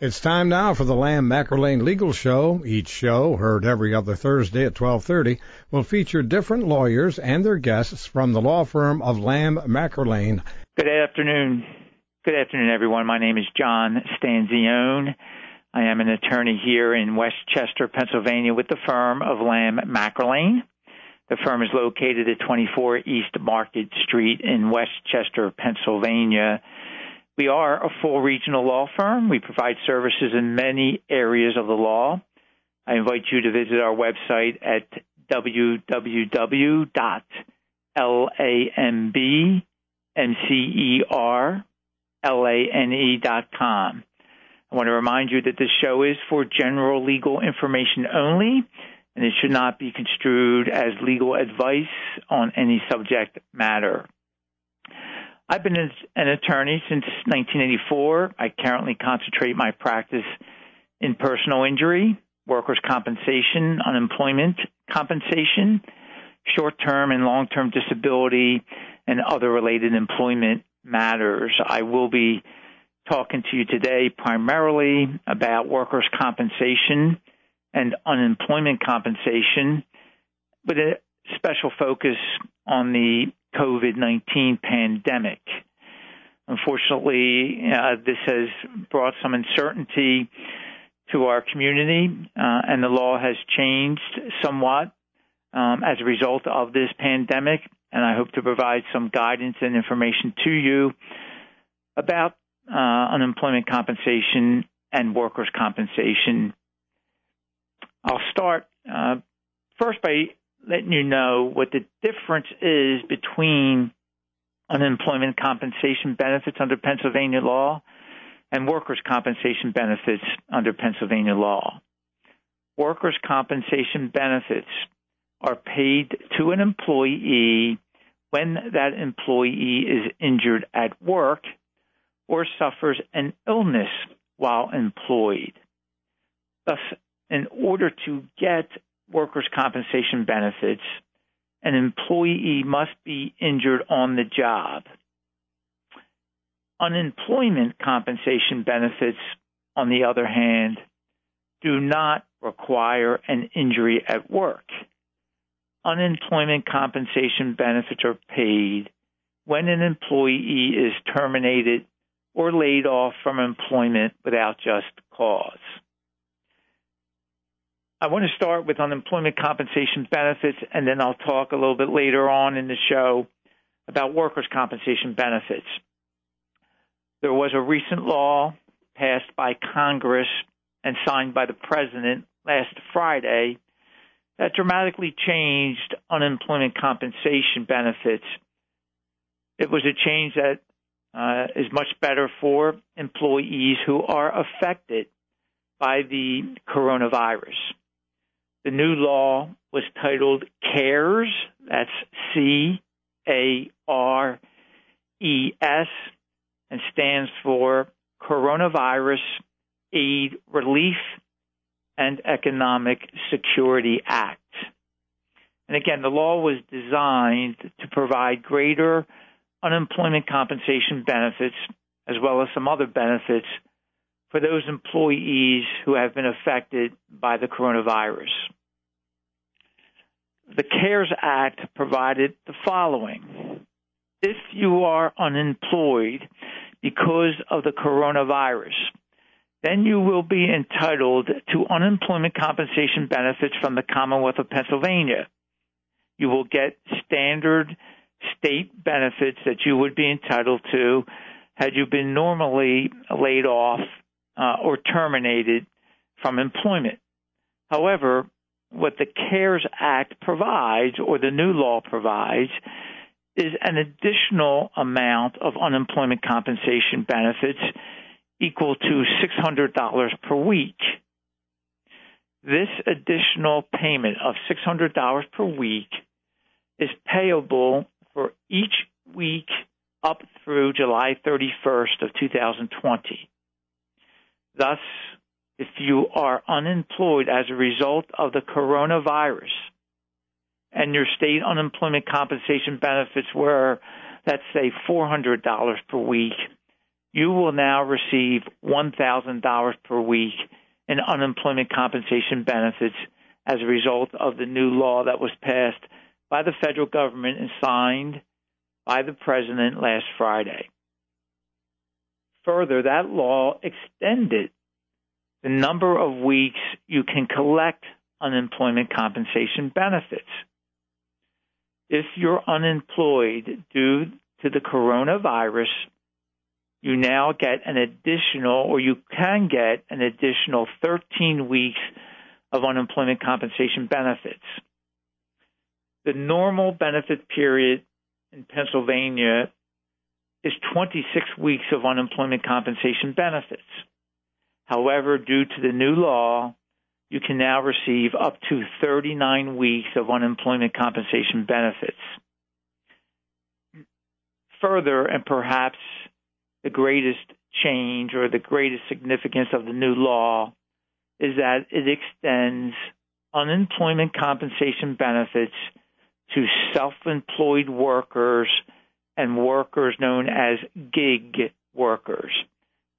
It's time now for the Lamb McErlane Legal Show. Each show, heard every other Thursday at 12:30, will feature different lawyers and their guests from the law firm of Lamb McErlane. Good afternoon. Good afternoon, everyone. My name is John Stanzione. I am an attorney here in West Chester, Pennsylvania, with the firm of Lamb McErlane. The firm is located at 24 East Market Street in West Chester, Pennsylvania. We are a full regional law firm. We provide services in many areas of the law. I invite you to visit our website at www.lambmcerlane.com. I want to remind you that this show is for general legal information only, and it should not be construed as legal advice on any subject matter. I've been an attorney since 1984. I currently concentrate my practice in personal injury, workers' compensation, unemployment compensation, short term and long term disability, and other related employment matters. I will be talking to you today primarily about workers' compensation and unemployment compensation, with a special focus on the COVID 19 pandemic. Unfortunately, uh, this has brought some uncertainty to our community, uh, and the law has changed somewhat um, as a result of this pandemic. And I hope to provide some guidance and information to you about uh, unemployment compensation and workers' compensation. I'll start uh, first by letting you know what the difference is between unemployment compensation benefits under Pennsylvania law and workers' compensation benefits under Pennsylvania law. Workers' compensation benefits are paid to an employee when that employee is injured at work or suffers an illness while employed. Thus, in order to get workers' compensation benefits, an employee must be injured on the job. Unemployment compensation benefits, on the other hand, do not require an injury at work. Unemployment compensation benefits are paid when an employee is terminated or laid off from employment without just cause. I want to start with unemployment compensation benefits, and then I'll talk a little bit later on in the show about workers' compensation benefits. There was a recent law passed by Congress and signed by the President last Friday that dramatically changed unemployment compensation benefits. It was a change that uh, is much better for employees who are affected by the coronavirus. The new law was titled CARES, that's C A R E S, and stands for Coronavirus Aid Relief and Economic Security Act. And again, the law was designed to provide greater unemployment compensation benefits as well as some other benefits for those employees who have been affected by the coronavirus the CARES Act provided the following. If you are unemployed because of the coronavirus, then you will be entitled to unemployment compensation benefits from the Commonwealth of Pennsylvania. You will get standard state benefits that you would be entitled to had you been normally laid off uh, or terminated from employment. However, what the CARES Act provides, or the new law provides, is an additional amount of unemployment compensation benefits equal to $600 per week. This additional payment of $600 per week is payable for each week up through July 31st of 2020. Thus, if you are unemployed as a result of the coronavirus and your state unemployment compensation benefits were, let's say, $400 per week, you will now receive $1,000 per week in unemployment compensation benefits as a result of the new law that was passed by the federal government and signed by the president last Friday. Further, that law extended the number of weeks you can collect unemployment compensation benefits. If you're unemployed due to the coronavirus, you now get an additional, or you can get an additional 13 weeks of unemployment compensation benefits. The normal benefit period in Pennsylvania is 26 weeks of unemployment compensation benefits. However, due to the new law, you can now receive up to 39 weeks of unemployment compensation benefits. Further, and perhaps the greatest change or the greatest significance of the new law is that it extends unemployment compensation benefits to self employed workers and workers known as gig workers.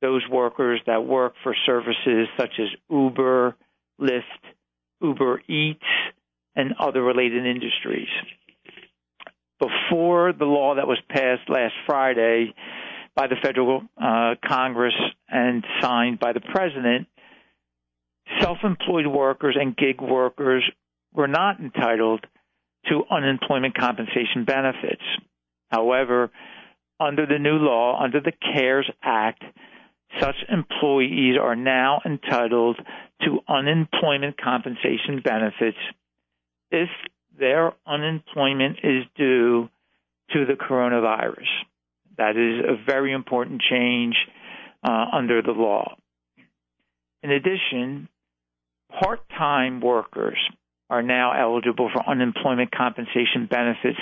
Those workers that work for services such as Uber, Lyft, Uber Eats, and other related industries. Before the law that was passed last Friday by the federal uh, Congress and signed by the president, self employed workers and gig workers were not entitled to unemployment compensation benefits. However, under the new law, under the CARES Act, such employees are now entitled to unemployment compensation benefits if their unemployment is due to the coronavirus. That is a very important change uh, under the law. In addition, part time workers are now eligible for unemployment compensation benefits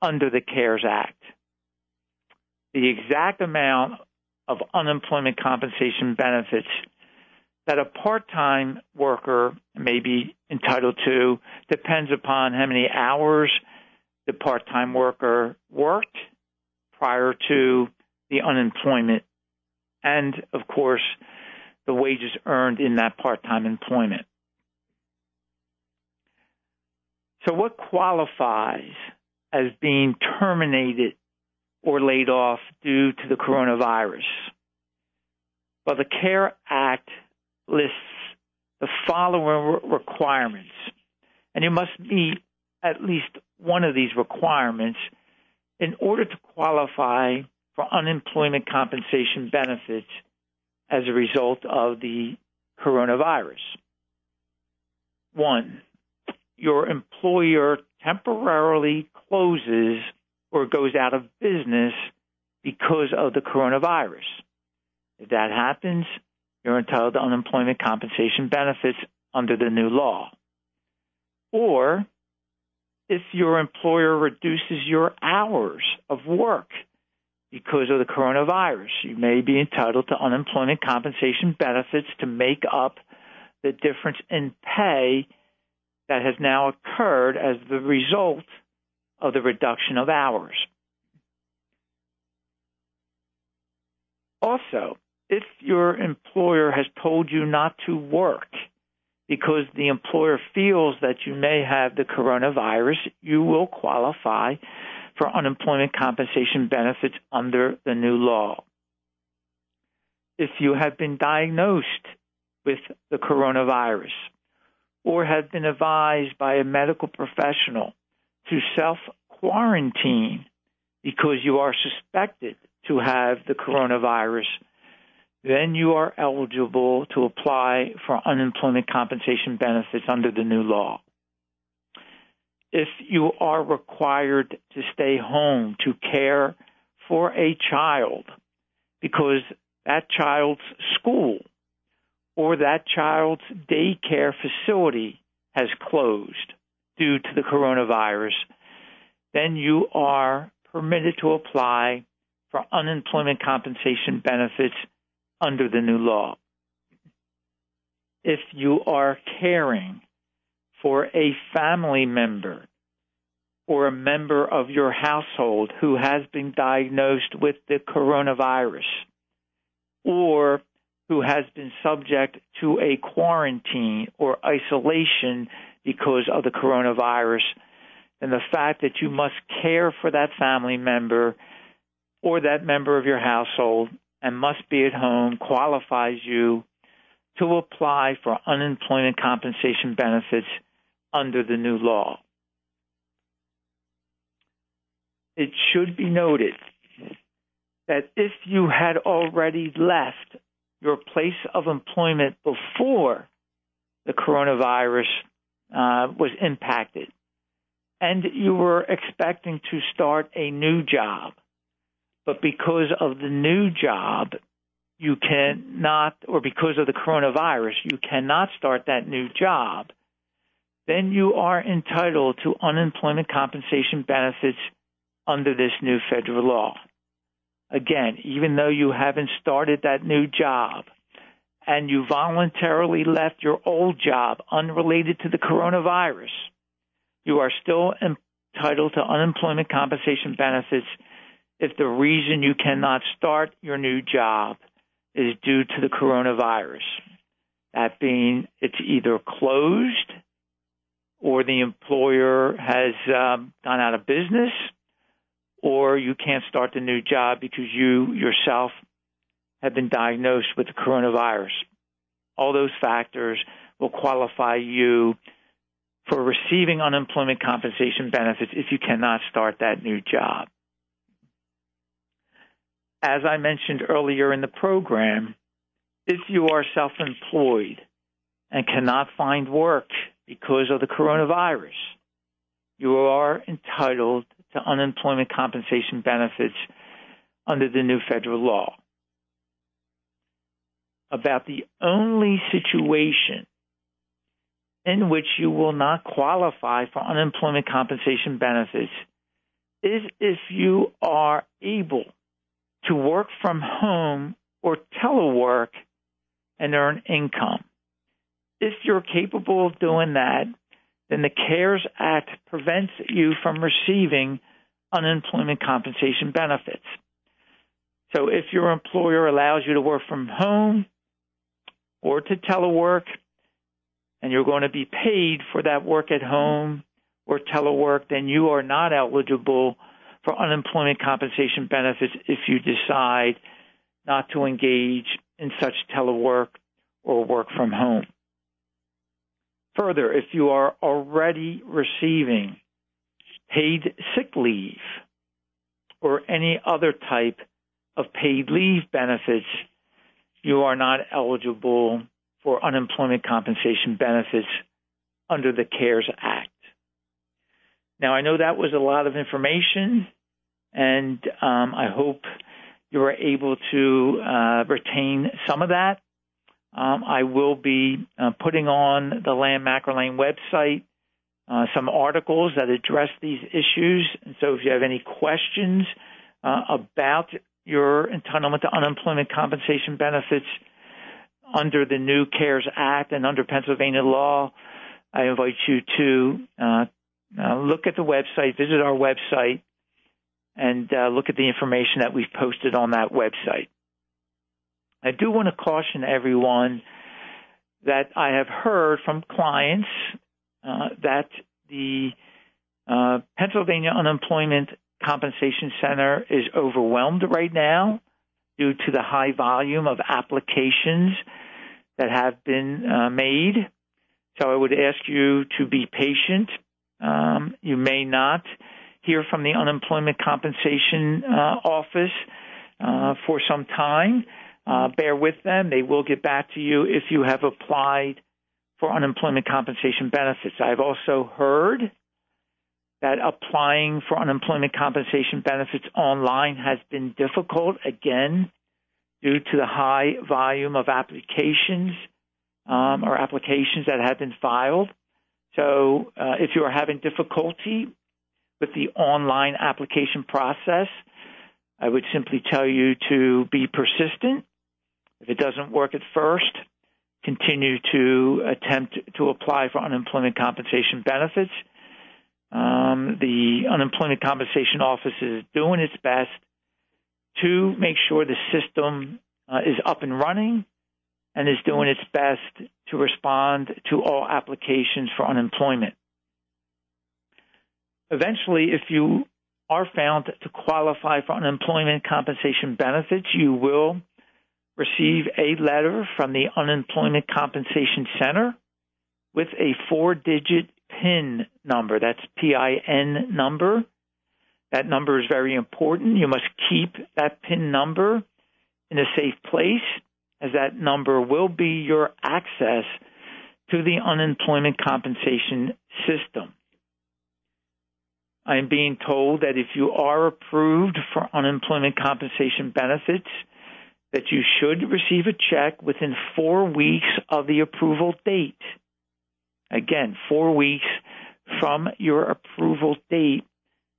under the CARES Act. The exact amount of unemployment compensation benefits that a part time worker may be entitled to depends upon how many hours the part time worker worked prior to the unemployment and, of course, the wages earned in that part time employment. So, what qualifies as being terminated or laid off due to the coronavirus? Well, the CARE Act lists the following requirements, and you must meet at least one of these requirements in order to qualify for unemployment compensation benefits as a result of the coronavirus. One, your employer temporarily closes or goes out of business because of the coronavirus. If that happens, you're entitled to unemployment compensation benefits under the new law. Or if your employer reduces your hours of work because of the coronavirus, you may be entitled to unemployment compensation benefits to make up the difference in pay that has now occurred as the result of the reduction of hours. Also, if your employer has told you not to work because the employer feels that you may have the coronavirus, you will qualify for unemployment compensation benefits under the new law. If you have been diagnosed with the coronavirus, or have been advised by a medical professional to self quarantine because you are suspected to have the coronavirus, then you are eligible to apply for unemployment compensation benefits under the new law. If you are required to stay home to care for a child because that child's school or that child's daycare facility has closed due to the coronavirus, then you are permitted to apply for unemployment compensation benefits under the new law. If you are caring for a family member or a member of your household who has been diagnosed with the coronavirus, or who has been subject to a quarantine or isolation because of the coronavirus, and the fact that you must care for that family member or that member of your household and must be at home qualifies you to apply for unemployment compensation benefits under the new law. It should be noted that if you had already left your place of employment before the coronavirus Uh, was impacted. And you were expecting to start a new job, but because of the new job, you cannot, or because of the coronavirus, you cannot start that new job, then you are entitled to unemployment compensation benefits under this new federal law. Again, even though you haven't started that new job and you voluntarily left your old job unrelated to the coronavirus, you are still entitled to unemployment compensation benefits if the reason you cannot start your new job is due to the coronavirus. That being it's either closed or the employer has um, gone out of business or you can't start the new job because you yourself have been diagnosed with the coronavirus. All those factors will qualify you for receiving unemployment compensation benefits if you cannot start that new job. As I mentioned earlier in the program, if you are self employed and cannot find work because of the coronavirus, you are entitled to unemployment compensation benefits under the new federal law. About the only situation in which you will not qualify for unemployment compensation benefits is if you are able to work from home or telework and earn income. If you're capable of doing that, then the CARES Act prevents you from receiving unemployment compensation benefits. So if your employer allows you to work from home or to telework, and you're going to be paid for that work at home or telework, then you are not eligible for unemployment compensation benefits if you decide not to engage in such telework or work from home. Further, if you are already receiving paid sick leave or any other type of paid leave benefits, you are not eligible for unemployment compensation benefits under the CARES Act. Now, I know that was a lot of information, and um, I hope you are able to uh, retain some of that. Um, I will be uh, putting on the Lamb McErlane website uh, some articles that address these issues. And so, if you have any questions uh, about your entitlement to unemployment compensation benefits under the new CARES Act and under Pennsylvania law, I invite you to uh, uh, look at the website, visit our website, and uh, look at the information that we've posted on that website. I do want to caution everyone that I have heard from clients uh, that the uh, Pennsylvania Unemployment Compensation Center is overwhelmed right now due to the high volume of applications that have been uh, made. So I would ask you to be patient. Um, you may not hear from the unemployment compensation uh, office uh, for some time. Uh, bear with them. They will get back to you if you have applied for unemployment compensation benefits. I've also heard that applying for unemployment compensation benefits online has been difficult, again, due to the high volume of applications um, or applications that have been filed. So, uh, if you are having difficulty with the online application process, I would simply tell you to be persistent. If it doesn't work at first, continue to attempt to apply for unemployment compensation benefits. Um, the unemployment compensation office is doing its best to make sure the system uh, is up and running and is doing its best to respond to all applications for unemployment. Eventually, if you are found to qualify for unemployment compensation benefits, you will receive a letter from the Unemployment Compensation Center with a four digit PIN number. That's PIN number. That number is very important. You must keep that PIN number in a safe place, as that number will be your access to the unemployment compensation system. I am being told that if you are approved for unemployment compensation benefits, that you should receive a check within four weeks of the approval date. Again, four weeks from your approval date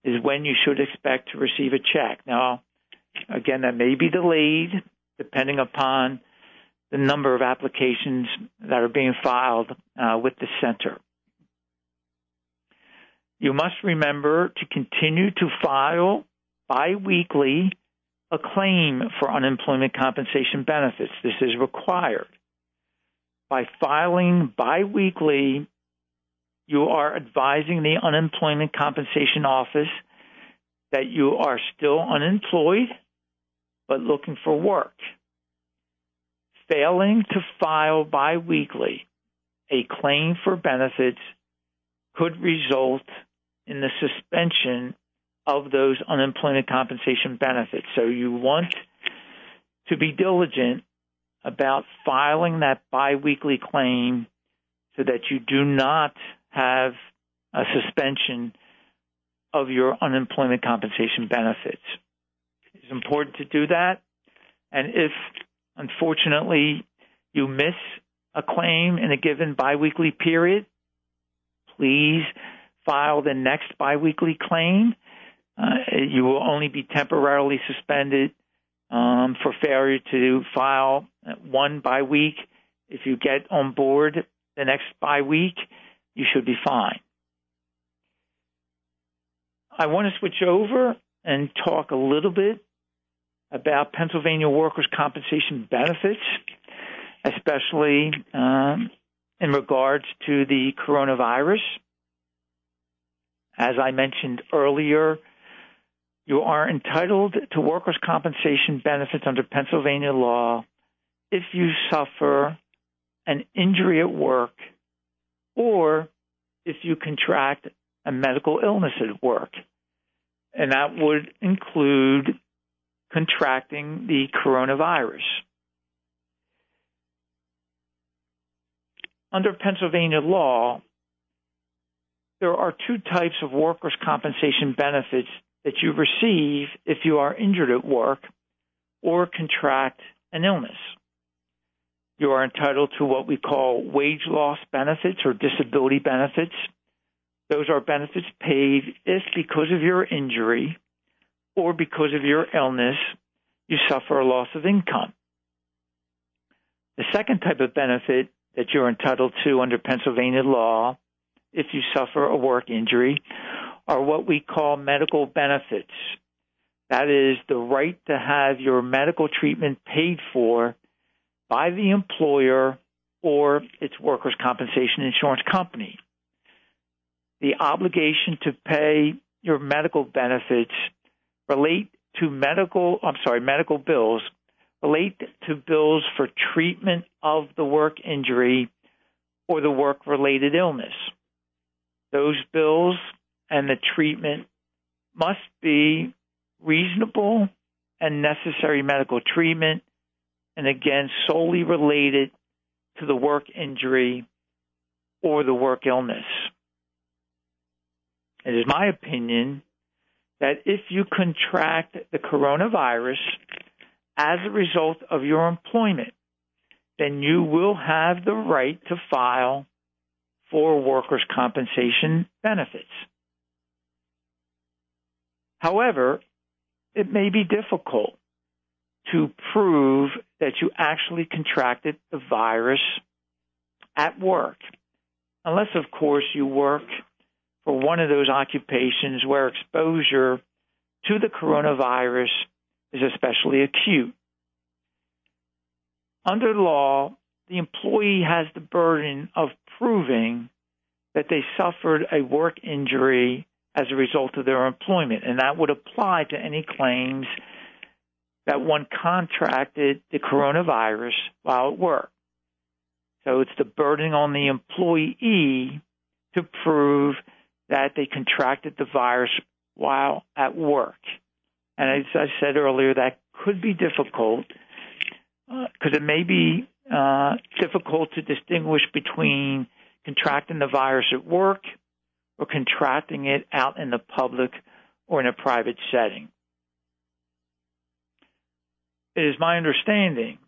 is when you should expect to receive a check. Now, again, that may be delayed depending upon the number of applications that are being filed uh, with the center. You must remember to continue to file biweekly a claim for unemployment compensation benefits. This is required. By filing biweekly, you are advising the Unemployment Compensation Office that you are still unemployed but looking for work. Failing to file biweekly a claim for benefits could result in the suspension of those unemployment compensation benefits. So you want to be diligent about filing that biweekly claim so that you do not have a suspension of your unemployment compensation benefits. It's important to do that. And if unfortunately you miss a claim in a given biweekly period, please file the next biweekly claim uh, you will only be temporarily suspended um, for failure to file one by week. If you get on board the next by week, you should be fine. I want to switch over and talk a little bit about Pennsylvania workers' compensation benefits, especially um, in regards to the coronavirus. As I mentioned earlier, you are entitled to workers' compensation benefits under Pennsylvania law if you suffer an injury at work or if you contract a medical illness at work. And that would include contracting the coronavirus. Under Pennsylvania law, there are two types of workers' compensation benefits that you receive if you are injured at work or contract an illness. You are entitled to what we call wage loss benefits or disability benefits. Those are benefits paid if, because of your injury or because of your illness, you suffer a loss of income. The second type of benefit that you're entitled to under Pennsylvania law, if you suffer a work injury, are what we call medical benefits. That is the right to have your medical treatment paid for by the employer or its workers' compensation insurance company. The obligation to pay your medical benefits relate to medical, I'm sorry, medical bills relate to bills for treatment of the work injury or the work related illness. Those bills and the treatment must be reasonable and necessary medical treatment, and again, solely related to the work injury or the work illness. It is my opinion that if you contract the coronavirus as a result of your employment, then you will have the right to file for workers' compensation benefits. However, it may be difficult to prove that you actually contracted the virus at work, unless, of course, you work for one of those occupations where exposure to the coronavirus is especially acute. under law, the employee has the burden of proving that they suffered a work injury as a result of their employment, and that would apply to any claims that one contracted the coronavirus while at work. So it's the burden on the employee to prove that they contracted the virus while at work. And as I said earlier, that could be difficult because uh, it may be uh, difficult to distinguish between contracting the virus at work or contracting it out in the public or in a private setting. It is my understanding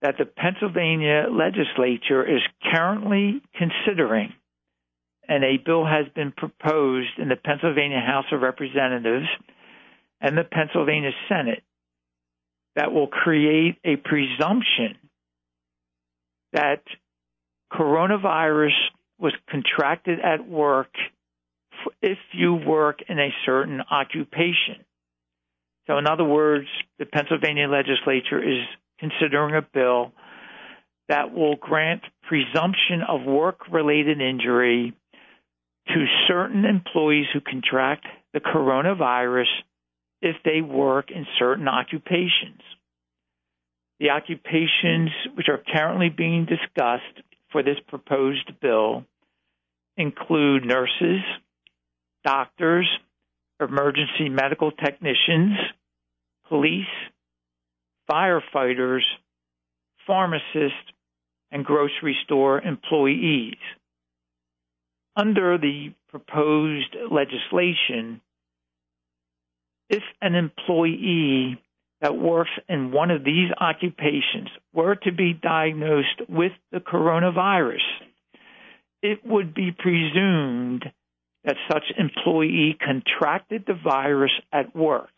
that the Pennsylvania legislature is currently considering, and a bill has been proposed in the Pennsylvania House of Representatives and the Pennsylvania Senate that will create a presumption that coronavirus was contracted at work if you work in a certain occupation. So, in other words, the Pennsylvania legislature is considering a bill that will grant presumption of work related injury to certain employees who contract the coronavirus if they work in certain occupations. The occupations which are currently being discussed for this proposed bill include nurses, doctors, emergency medical technicians, police, firefighters, pharmacists, and grocery store employees. Under the proposed legislation, if an employee that works in one of these occupations were to be diagnosed with the coronavirus, it would be presumed that such employee contracted the virus at work.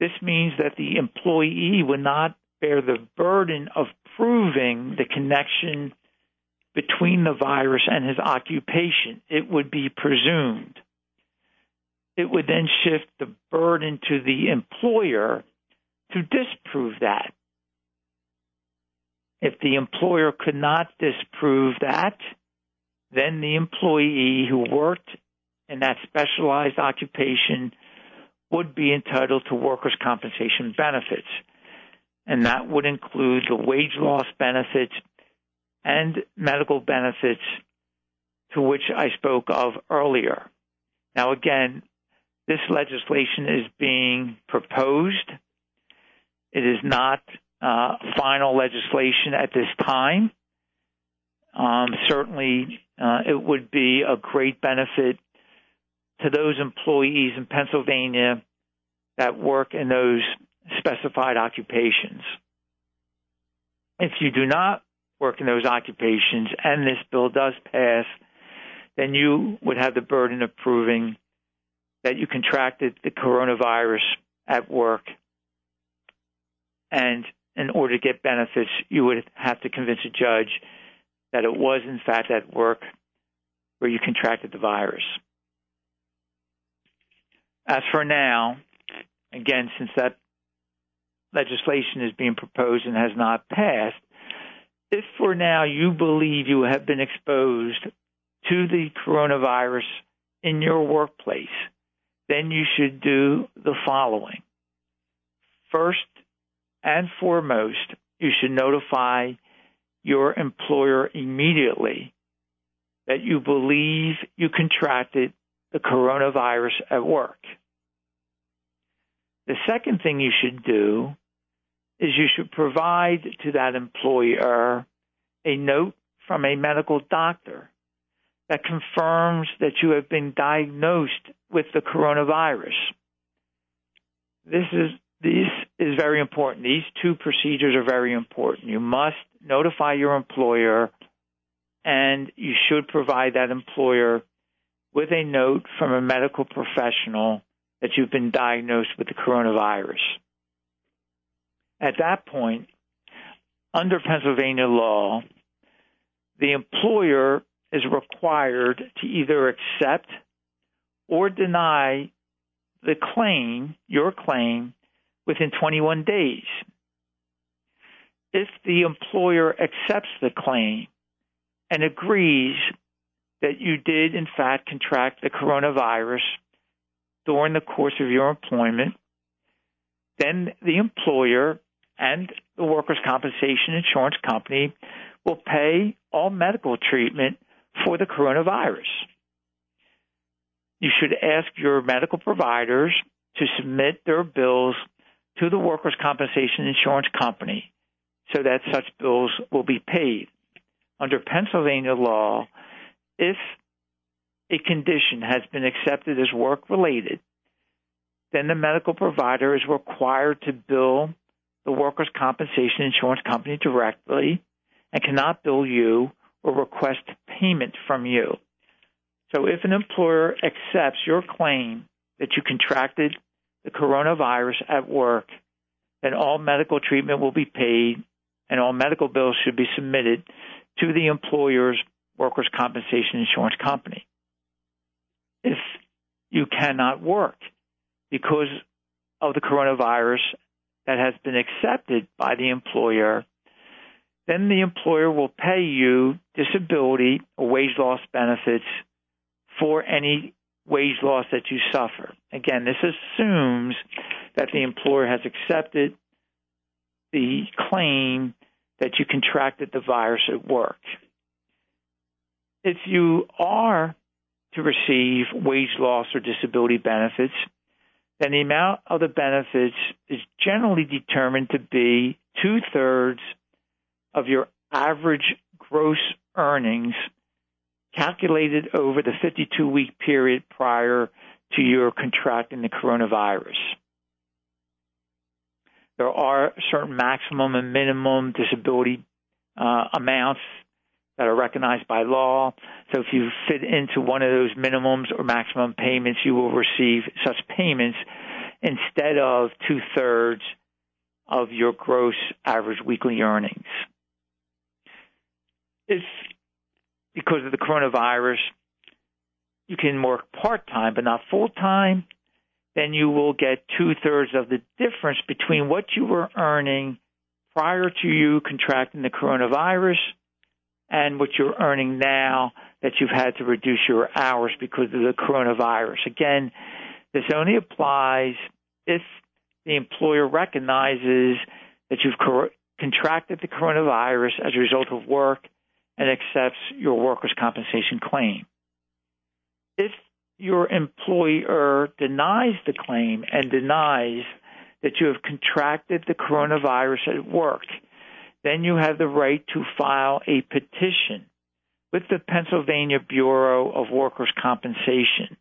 This means that the employee would not bear the burden of proving the connection between the virus and his occupation. It would be presumed. It would then shift the burden to the employer to disprove that. If the employer could not disprove that, then the employee who worked in that specialized occupation would be entitled to workers' compensation benefits. And that would include the wage loss benefits and medical benefits to which I spoke of earlier. Now, again, this legislation is being proposed. It is not final legislation at this time. Um, certainly, uh, it would be a great benefit to those employees in Pennsylvania that work in those specified occupations. If you do not work in those occupations and this bill does pass, then you would have the burden of proving that you contracted the coronavirus at work. And in order to get benefits, you would have to convince a judge that it was, in fact, at work where you contracted the virus. As for now, again, since that legislation is being proposed and has not passed, if for now you believe you have been exposed to the coronavirus in your workplace, then you should do the following. First and foremost, you should notify your employer immediately that you believe you contracted the coronavirus at work. The second thing you should do is you should provide to that employer a note from a medical doctor that confirms that you have been diagnosed with the coronavirus. This is this is very important. These two procedures are very important. You must notify your employer and you should provide that employer with a note from a medical professional that you've been diagnosed with the coronavirus. At that point, under Pennsylvania law, the employer is required to either accept or deny the claim, your claim, within 21 days. if the employer accepts the claim and agrees that you did, in fact, contract the coronavirus during the course of your employment, then the employer and the workers' compensation insurance company will pay all medical treatment for the coronavirus. You should ask your medical providers to submit their bills to the workers' compensation insurance company so that such bills will be paid. Under Pennsylvania law, if a condition has been accepted as work related, then the medical provider is required to bill the workers' compensation insurance company directly and cannot bill you or request payment from you. So if an employer accepts your claim that you contracted the coronavirus at work, then all medical treatment will be paid and all medical bills should be submitted to the employer's workers' compensation insurance company. If you cannot work because of the coronavirus that has been accepted by the employer, then the employer will pay you disability or wage loss benefits for any wage loss that you suffer. Again, this assumes that the employer has accepted the claim that you contracted the virus at work. If you are to receive wage loss or disability benefits, then the amount of the benefits is generally determined to be two thirds of your average gross earnings calculated over the 52 week period prior to your contracting the coronavirus. There are certain maximum and minimum disability uh, amounts that are recognized by law. So if you fit into one of those minimums or maximum payments, you will receive such payments instead of two thirds of your gross average weekly earnings. If because of the coronavirus, you can work part time but not full time, then you will get two thirds of the difference between what you were earning prior to you contracting the coronavirus and what you're earning now that you've had to reduce your hours because of the coronavirus. Again, this only applies if the employer recognizes that you've contracted the coronavirus as a result of work and accepts your workers' compensation claim. If your employer denies the claim and denies that you have contracted the coronavirus at work, then you have the right to file a petition with the Pennsylvania Bureau of Workers' Compensation.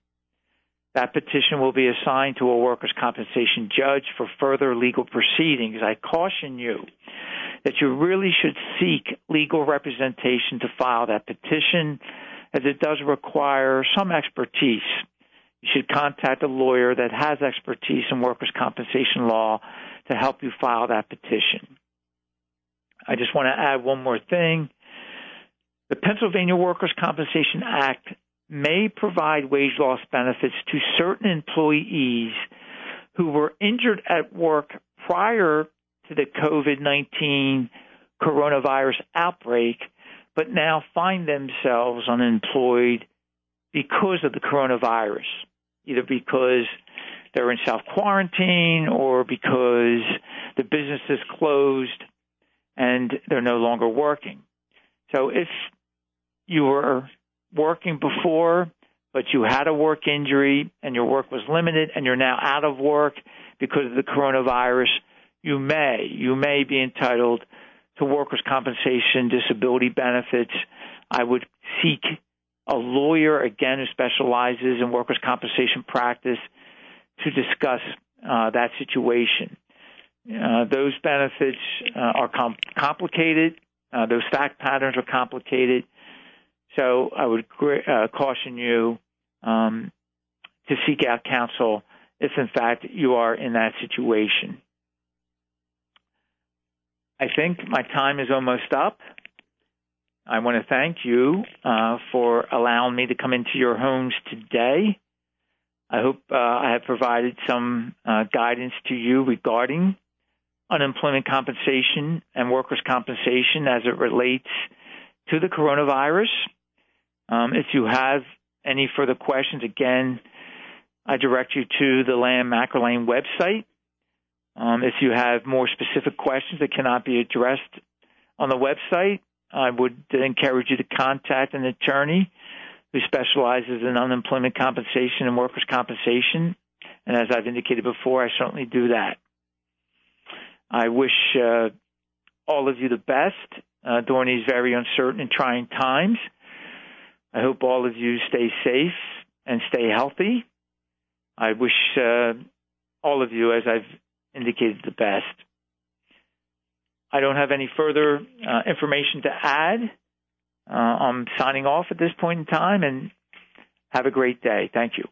That petition will be assigned to a workers' compensation judge for further legal proceedings. I caution you that you really should seek legal representation to file that petition, as it does require some expertise. You should contact a lawyer that has expertise in workers' compensation law to help you file that petition. I just want to add one more thing. The Pennsylvania Workers' Compensation Act may provide wage loss benefits to certain employees who were injured at work prior to the COVID 19 coronavirus outbreak, but now find themselves unemployed because of the coronavirus, either because they're in self quarantine or because the business is closed and they're no longer working. So if you were working before, but you had a work injury and your work was limited and you're now out of work because of the coronavirus, you may, you may be entitled to workers' compensation disability benefits. I would seek a lawyer, again, who specializes in workers' compensation practice to discuss uh, that situation. Uh, those benefits uh, are com- complicated. Uh, those fact patterns are complicated. So I would uh, caution you um, to seek out counsel if, in fact, you are in that situation. I think my time is almost up. I want to thank you uh, for allowing me to come into your homes today. I hope uh, I have provided some uh, guidance to you regarding unemployment compensation and workers' compensation as it relates to the coronavirus. Um, if you have any further questions, again, I direct you to the Lamb McErlane website. Um, if you have more specific questions that cannot be addressed on the website, I would encourage you to contact an attorney who specializes in unemployment compensation and workers' compensation. And as I've indicated before, I certainly do that. I wish uh, all of you the best uh, during these very uncertain and trying times. I hope all of you stay safe and stay healthy. I wish uh, all of you, as I've indicated, the best. I don't have any further uh, information to add. Uh, I'm signing off at this point in time and have a great day. Thank you.